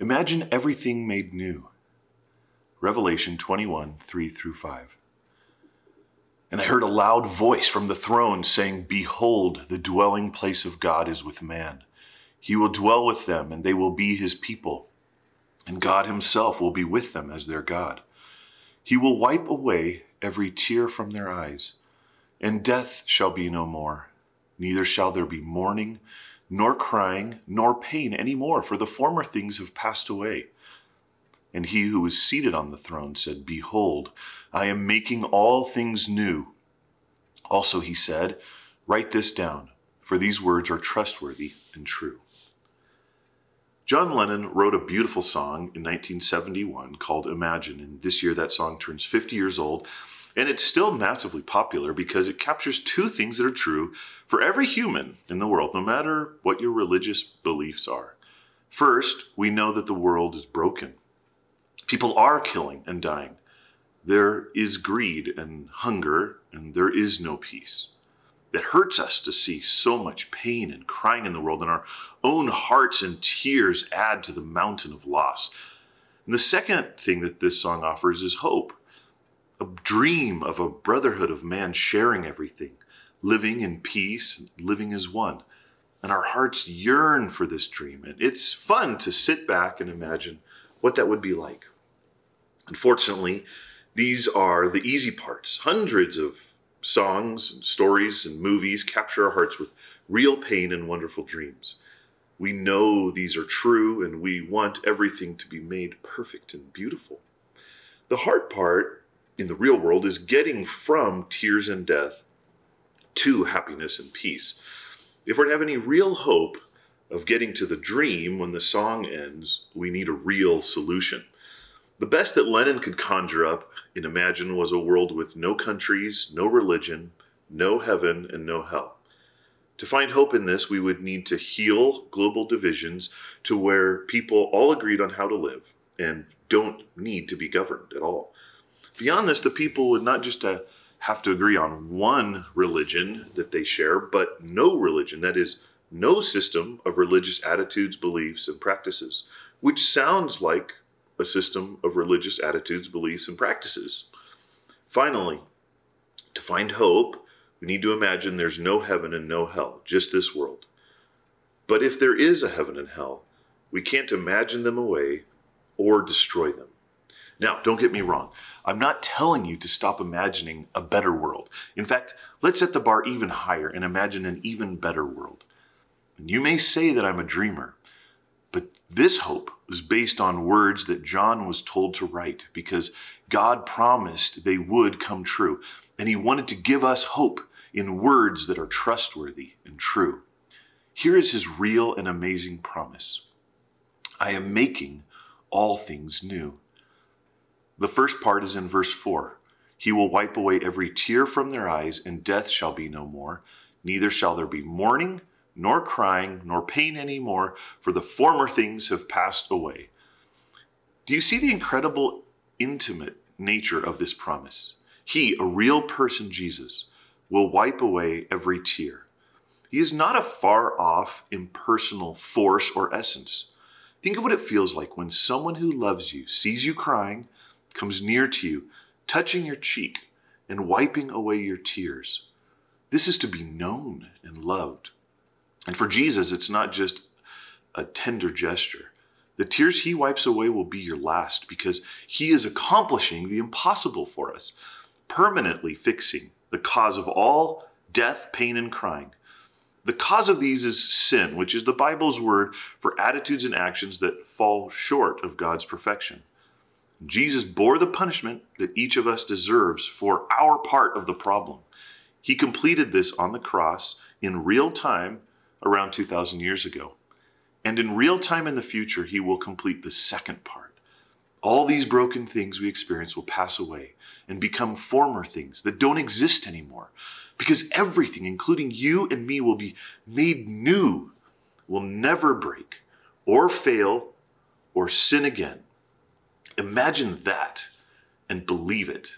Imagine everything made new. Revelation 21 3 through 5. And I heard a loud voice from the throne saying, Behold, the dwelling place of God is with man. He will dwell with them, and they will be his people. And God himself will be with them as their God. He will wipe away every tear from their eyes, and death shall be no more. Neither shall there be mourning, nor crying, nor pain any more, for the former things have passed away. And he who was seated on the throne said, Behold, I am making all things new. Also he said, Write this down, for these words are trustworthy and true. John Lennon wrote a beautiful song in 1971 called Imagine, and this year that song turns 50 years old. And it's still massively popular because it captures two things that are true for every human in the world, no matter what your religious beliefs are. First, we know that the world is broken. People are killing and dying. There is greed and hunger, and there is no peace. It hurts us to see so much pain and crying in the world, and our own hearts and tears add to the mountain of loss. And the second thing that this song offers is hope a dream of a brotherhood of man sharing everything, living in peace, living as one. And our hearts yearn for this dream. And it's fun to sit back and imagine what that would be like. Unfortunately, these are the easy parts. Hundreds of songs and stories and movies capture our hearts with real pain and wonderful dreams. We know these are true and we want everything to be made perfect and beautiful. The hard part in the real world is getting from tears and death to happiness and peace. If we're to have any real hope of getting to the dream when the song ends, we need a real solution. The best that Lennon could conjure up and imagine was a world with no countries, no religion, no heaven, and no hell. To find hope in this, we would need to heal global divisions to where people all agreed on how to live and don't need to be governed at all. Beyond this, the people would not just uh, have to agree on one religion that they share, but no religion, that is, no system of religious attitudes, beliefs, and practices, which sounds like a system of religious attitudes, beliefs, and practices. Finally, to find hope, we need to imagine there's no heaven and no hell, just this world. But if there is a heaven and hell, we can't imagine them away or destroy them. Now, don't get me wrong. I'm not telling you to stop imagining a better world. In fact, let's set the bar even higher and imagine an even better world. And you may say that I'm a dreamer, but this hope was based on words that John was told to write because God promised they would come true. And he wanted to give us hope in words that are trustworthy and true. Here is his real and amazing promise I am making all things new. The first part is in verse 4. He will wipe away every tear from their eyes, and death shall be no more. Neither shall there be mourning nor crying, nor pain any more, for the former things have passed away. Do you see the incredible, intimate nature of this promise? He, a real person, Jesus, will wipe away every tear. He is not a far off, impersonal force or essence. Think of what it feels like when someone who loves you sees you crying, comes near to you, touching your cheek, and wiping away your tears. This is to be known and loved. And for Jesus, it's not just a tender gesture. The tears he wipes away will be your last because he is accomplishing the impossible for us, permanently fixing the cause of all death, pain, and crying. The cause of these is sin, which is the Bible's word for attitudes and actions that fall short of God's perfection. Jesus bore the punishment that each of us deserves for our part of the problem. He completed this on the cross in real time around 2,000 years ago. And in real time in the future, he will complete the second part. All these broken things we experience will pass away and become former things that don't exist anymore. Because everything, including you and me, will be made new, will never break or fail or sin again. Imagine that and believe it.